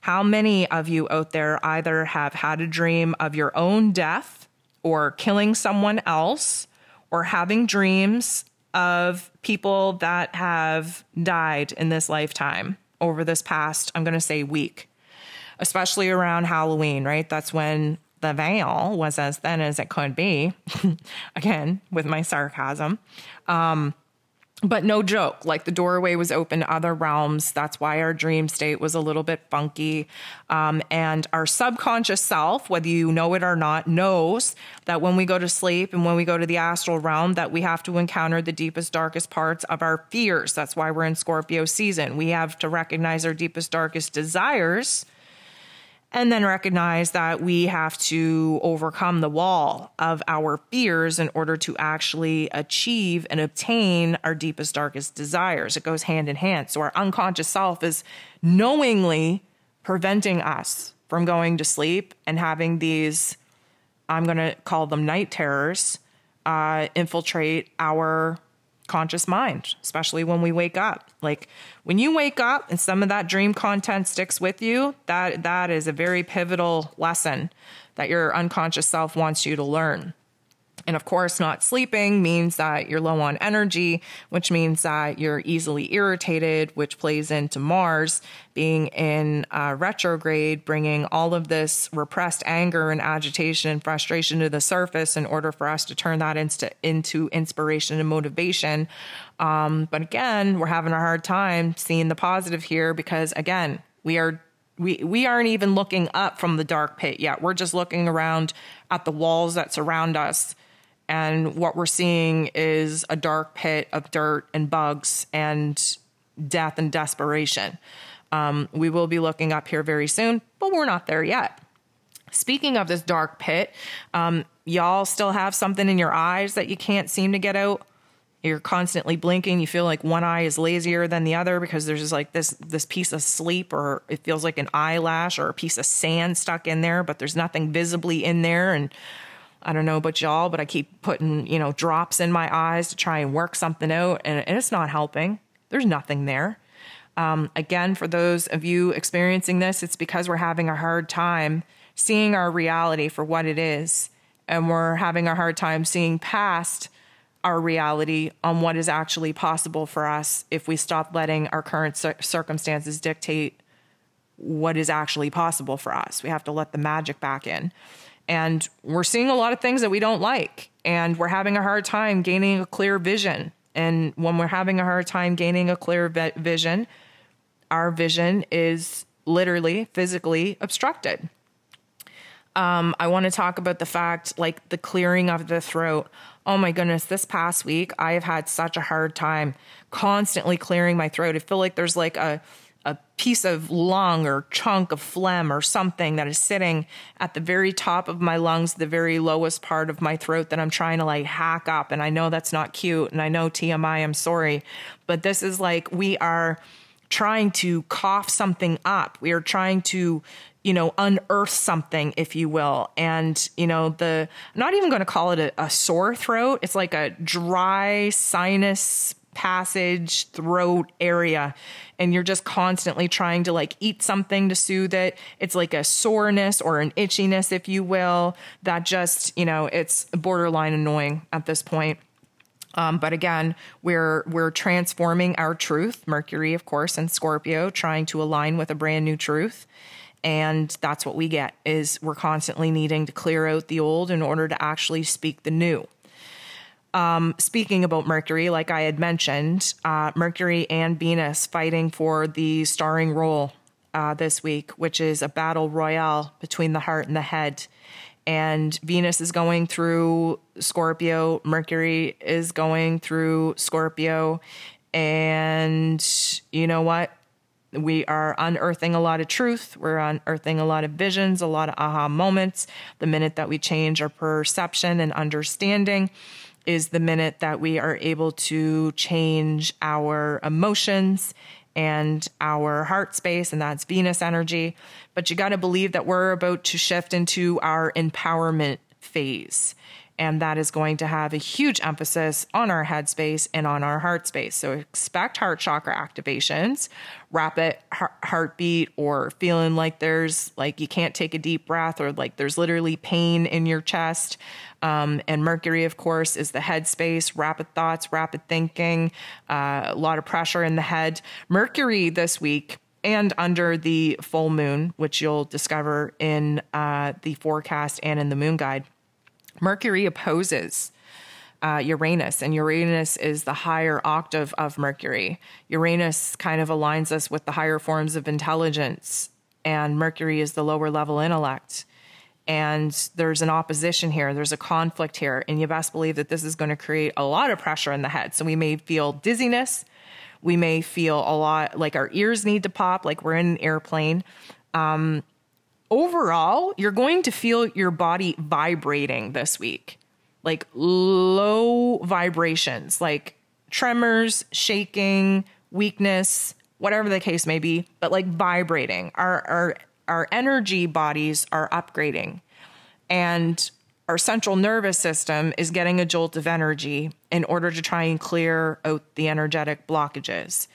How many of you out there either have had a dream of your own death or killing someone else or having dreams of people that have died in this lifetime over this past, I'm going to say, week? Especially around Halloween, right? That's when the veil was as thin as it could be. Again, with my sarcasm. Um, but no joke, like the doorway was open to other realms. That's why our dream state was a little bit funky. Um, and our subconscious self, whether you know it or not, knows that when we go to sleep and when we go to the astral realm, that we have to encounter the deepest, darkest parts of our fears. That's why we're in Scorpio season. We have to recognize our deepest, darkest desires and then recognize that we have to overcome the wall of our fears in order to actually achieve and obtain our deepest, darkest desires. It goes hand in hand. So, our unconscious self is knowingly preventing us from going to sleep and having these, I'm going to call them night terrors, uh, infiltrate our conscious mind, especially when we wake up. Like when you wake up and some of that dream content sticks with you, that that is a very pivotal lesson that your unconscious self wants you to learn. And of course, not sleeping means that you're low on energy, which means that you're easily irritated, which plays into Mars being in uh, retrograde, bringing all of this repressed anger and agitation and frustration to the surface in order for us to turn that into, into inspiration and motivation. Um, but again, we're having a hard time seeing the positive here because, again, we are we we aren't even looking up from the dark pit yet. We're just looking around at the walls that surround us and what we're seeing is a dark pit of dirt and bugs and death and desperation. Um, we will be looking up here very soon, but we're not there yet. Speaking of this dark pit, um, y'all still have something in your eyes that you can't seem to get out. You're constantly blinking. You feel like one eye is lazier than the other because there's just like this this piece of sleep, or it feels like an eyelash or a piece of sand stuck in there, but there's nothing visibly in there. And I don't know about y'all, but I keep putting, you know, drops in my eyes to try and work something out, and, it's not helping. There's nothing there. Um, again, for those of you experiencing this, it's because we're having a hard time seeing our reality for what it is, and we're having a hard time seeing past our reality on what is actually possible for us if we stop letting our current circumstances dictate what is actually possible for us. We have to let the magic back in. And we're seeing a lot of things that we don't like, and we're having a hard time gaining a clear vision. And when we're having a hard time gaining a clear vision, our vision is literally physically obstructed. Um, I want to talk about the fact, like the clearing of the throat. Oh my goodness, this past week I have had such a hard time constantly clearing my throat. I feel like there's like a a piece of lung or chunk of phlegm or something that is sitting at the very top of my lungs, the very lowest part of my throat that I'm trying to like hack up. And I know that's not cute. And I know TMI, I'm sorry. But this is like we are trying to cough something up. We are trying to, you know, unearth something, if you will. And, you know, the, I'm not even going to call it a, a sore throat. It's like a dry sinus passage, throat area, and you're just constantly trying to like eat something to soothe it. It's like a soreness or an itchiness, if you will, that just, you know, it's borderline annoying at this point. Um, but again, we're we're transforming our truth, Mercury, of course, and Scorpio, trying to align with a brand new truth. And that's what we get is we're constantly needing to clear out the old in order to actually speak the new. Um, speaking about Mercury, like I had mentioned, uh, Mercury and Venus fighting for the starring role uh, this week, which is a battle royale between the heart and the head. And Venus is going through Scorpio, Mercury is going through Scorpio. And you know what? We are unearthing a lot of truth. We're unearthing a lot of visions, a lot of aha moments. The minute that we change our perception and understanding, is the minute that we are able to change our emotions and our heart space, and that's Venus energy. But you got to believe that we're about to shift into our empowerment phase. And that is going to have a huge emphasis on our headspace and on our heart space. So expect heart chakra activations, rapid heartbeat, or feeling like there's like you can't take a deep breath, or like there's literally pain in your chest. Um, and Mercury, of course, is the headspace, rapid thoughts, rapid thinking, uh, a lot of pressure in the head. Mercury this week and under the full moon, which you'll discover in uh, the forecast and in the moon guide Mercury opposes uh, Uranus, and Uranus is the higher octave of Mercury. Uranus kind of aligns us with the higher forms of intelligence, and Mercury is the lower level intellect. And there's an opposition here, there's a conflict here, and you best believe that this is going to create a lot of pressure in the head. So we may feel dizziness, we may feel a lot like our ears need to pop, like we're in an airplane. Um, overall, you're going to feel your body vibrating this week, like low vibrations, like tremors, shaking, weakness, whatever the case may be, but like vibrating. Our our our energy bodies are upgrading. And our central nervous system is getting a jolt of energy in order to try and clear out the energetic blockages.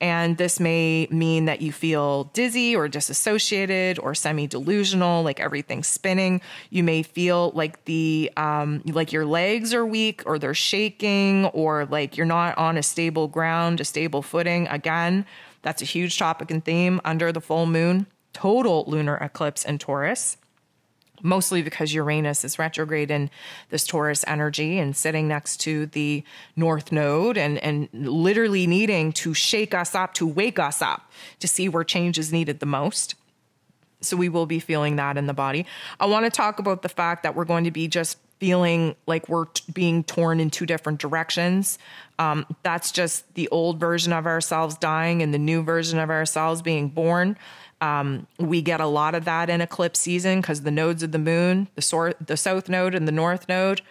And this may mean that you feel dizzy or disassociated or semi delusional, like everything's spinning. You may feel like the, um, like your legs are weak or they're shaking or like you're not on a stable ground, a stable footing. Again, that's a huge topic and theme under the full moon, total lunar eclipse in Taurus mostly because Uranus is retrograde in this Taurus energy and sitting next to the North Node and, and literally needing to shake us up, to wake us up, to see where change is needed the most. So we will be feeling that in the body. I want to talk about the fact that we're going to be just feeling like we're t- being torn in two different directions. Um, that's just the old version of ourselves dying and the new version of ourselves being born. Um, we get a lot of that in eclipse season because the nodes of the moon, the, sor- the south node and the north node,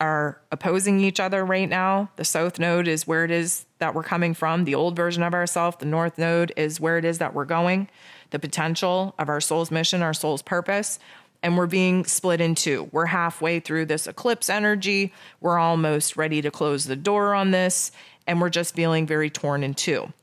are opposing each other right now. The south node is where it is that we're coming from, the old version of ourselves. The north node is where it is that we're going, the potential of our soul's mission, our soul's purpose. And we're being split in two. We're halfway through this eclipse energy. We're almost ready to close the door on this. And we're just feeling very torn in two.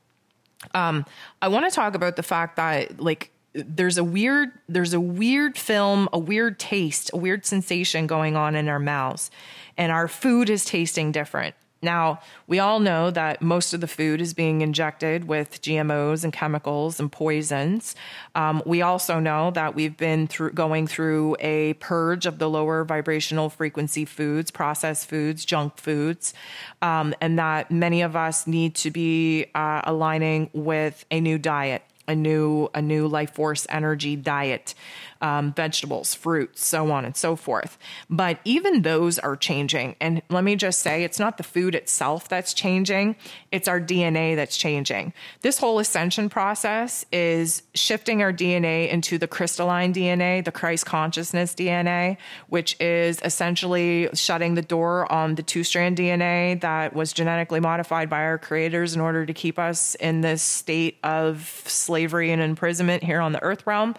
Um, I want to talk about the fact that like there's a weird there's a weird film, a weird taste, a weird sensation going on in our mouths, and our food is tasting different. Now, we all know that most of the food is being injected with GMOs and chemicals and poisons. Um, we also know that we've been through going through a purge of the lower vibrational frequency foods, processed foods, junk foods, um, and that many of us need to be uh, aligning with a new diet a new a new life force energy diet um, vegetables fruits so on and so forth. But even those are changing. And let me just say it's not the food itself that's changing it's our dna that's changing. This whole ascension process is shifting our dna into the crystalline dna the christ consciousness dna which is essentially shutting the door on the two strand dna that was genetically modified by our creators in order to keep us in this state of slavery and imprisonment here on the earth realm.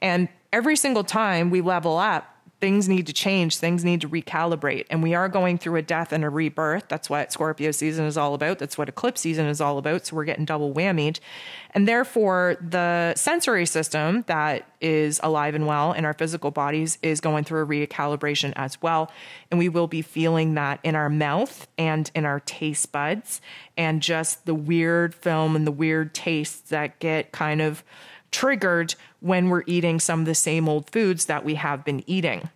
And every single time we level up, things need to change, things need to recalibrate. And we are going through a death and a rebirth. That's what Scorpio season is all about. That's what eclipse season is all about. So we're getting double whammied. And therefore, the sensory system that is alive and well in our physical bodies is going through a recalibration as well. And we will be feeling that in our mouth and in our taste buds and just the weird film and the weird tastes that get kind of triggered when we're eating some of the same old foods that we have been eating.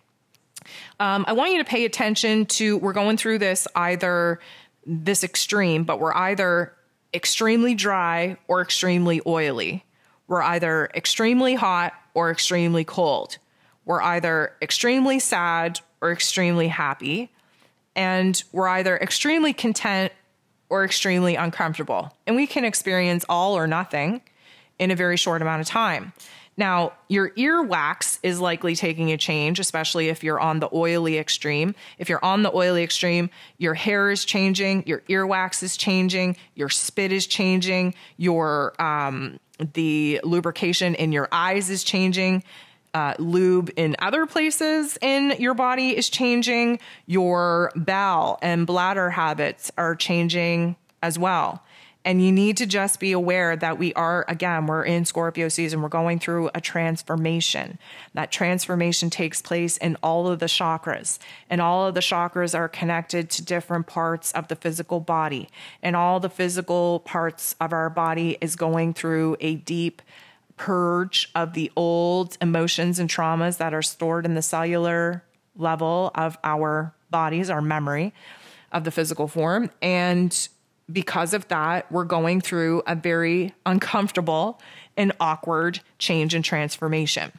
Um, I want you to pay attention to, we're going through this either this extreme, but we're either extremely dry or extremely oily. We're either extremely hot or extremely cold. We're either extremely sad or extremely happy. And we're either extremely content or extremely uncomfortable. And we can experience all or nothing in a very short amount of time. Now, your earwax is likely taking a change, especially if you're on the oily extreme. If you're on the oily extreme, your hair is changing, your earwax is changing, your spit is changing, your um, the lubrication in your eyes is changing. Uh, lube in other places in your body is changing. Your bowel and bladder habits are changing as well. And you need to just be aware that we are, again, we're in Scorpio season. We're going through a transformation. That transformation takes place in all of the chakras, and all of the chakras are connected to different parts of the physical body. And all the physical parts of our body is going through a deep purge of the old emotions and traumas that are stored in the cellular level of our bodies, our memory of the physical form. And because of that, we're going through a very uncomfortable and awkward change and transformation.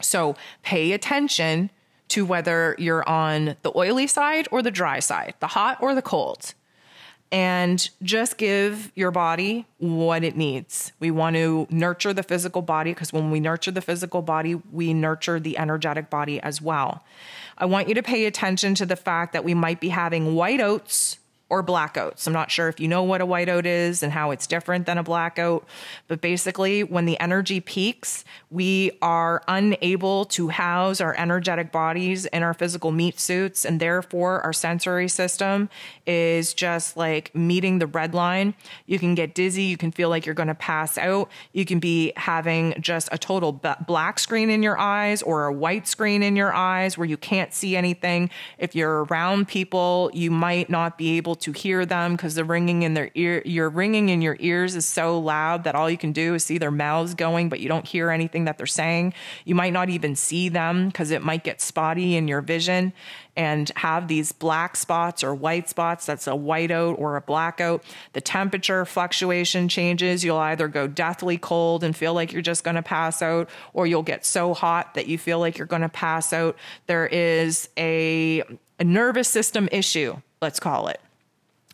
So pay attention to whether you're on the oily side or the dry side, the hot or the cold. And just give your body what it needs. We want to nurture the physical body because when we nurture the physical body, we nurture the energetic body as well. I want you to pay attention to the fact that we might be having whiteouts or blackouts. I'm not sure if you know what a whiteout is and how it's different than a blackout, but basically, when the energy peaks, we are unable to house our energetic bodies in our physical meat suits, and therefore, our sensory system is just like meeting the red line. You can get dizzy, you can feel like you're going to pass out, you can be having just a total black screen in your eyes or a white screen in your eyes where you can't see anything. If you're around people, you might not be able to hear them because the ringing in their ear, your ringing in your ears is so loud that all you can do is see their mouths going, but you don't hear anything that they're saying. You might not even see them because it might get spotty in your vision and have these black spots or white spots. That's a whiteout or a blackout. The temperature fluctuation changes. You'll either go deathly cold and feel like you're just going to pass out, or you'll get so hot that you feel like you're going to pass out. There is a, a nervous system issue, let's call it.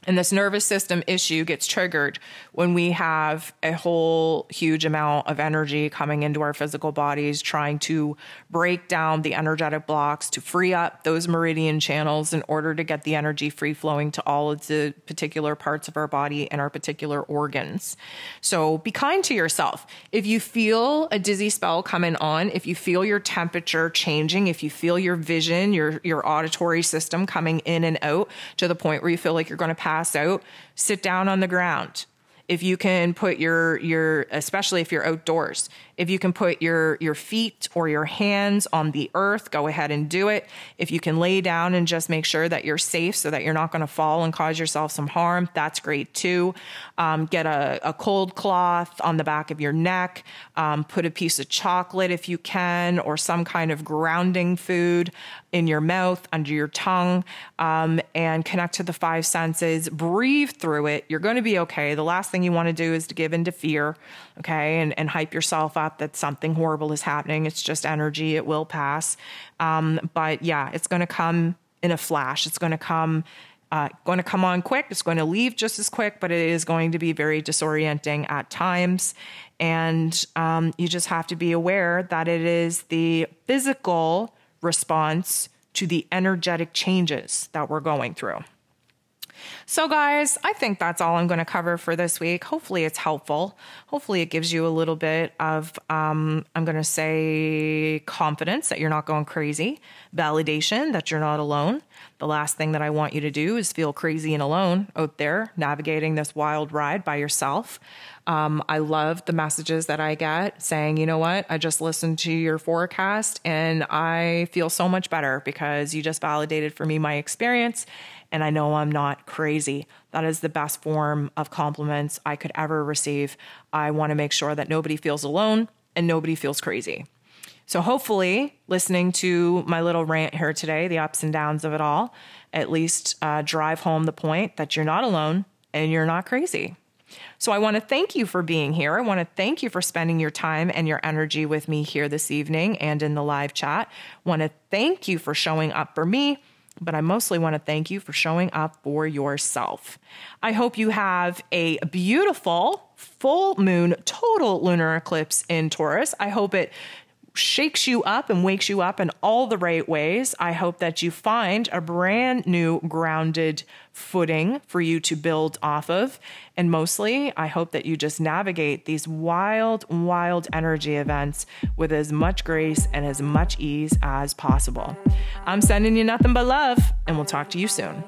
And this nervous system issue gets triggered when we have a whole huge amount of energy coming into our physical bodies, trying to break down the energetic blocks to free up those meridian channels in order to get the energy free flowing to all of the particular parts of our body and our particular organs. So be kind to yourself. If you feel a dizzy spell coming on, if you feel your temperature changing, if you feel your vision, your, your auditory system coming in and out to the point where you feel like you're going to pass pass out, sit down on the ground. If you can put your your especially if you're outdoors, if you can put your your feet or your hands on the earth, go ahead and do it. If you can lay down and just make sure that you're safe so that you're not going to fall and cause yourself some harm, that's great too. Um, get a, a, cold cloth on the back of your neck. Um, put a piece of chocolate if you can, or some kind of grounding food in your mouth, under your tongue, um, and connect to the five senses. Breathe through it. You're going to be okay. The last thing you want to do is to give into fear, okay, and, and hype yourself up that something horrible is happening. It's just energy. It will pass. Um, but yeah, it's going to come in a flash. It's going to come. Uh, going to come on quick. It's going to leave just as quick, but it is going to be very disorienting at times. And um, you just have to be aware that it is the physical response to the energetic changes that we're going through. So, guys, I think that's all I'm going to cover for this week. Hopefully, it's helpful. Hopefully, it gives you a little bit of, um, I'm going to say, confidence that you're not going crazy, validation that you're not alone. The last thing that I want you to do is feel crazy and alone out there navigating this wild ride by yourself. Um, I love the messages that I get saying, you know what, I just listened to your forecast and I feel so much better because you just validated for me my experience and I know I'm not crazy. That is the best form of compliments I could ever receive. I want to make sure that nobody feels alone and nobody feels crazy. So, hopefully, listening to my little rant here today, the ups and downs of it all, at least uh, drive home the point that you're not alone and you're not crazy. So, I want to thank you for being here. I want to thank you for spending your time and your energy with me here this evening and in the live chat. I want to thank you for showing up for me but I mostly want to thank you for showing up for yourself. I hope you have a beautiful full moon total lunar eclipse in Taurus. I hope it shakes you up and wakes you up in all the right ways. I hope that you find a brand new grounded footing for you to build off of. And mostly, I hope that you just navigate these wild, wild energy events with as much grace and as much ease as possible. I'm sending you nothing but love, and we'll talk to you soon.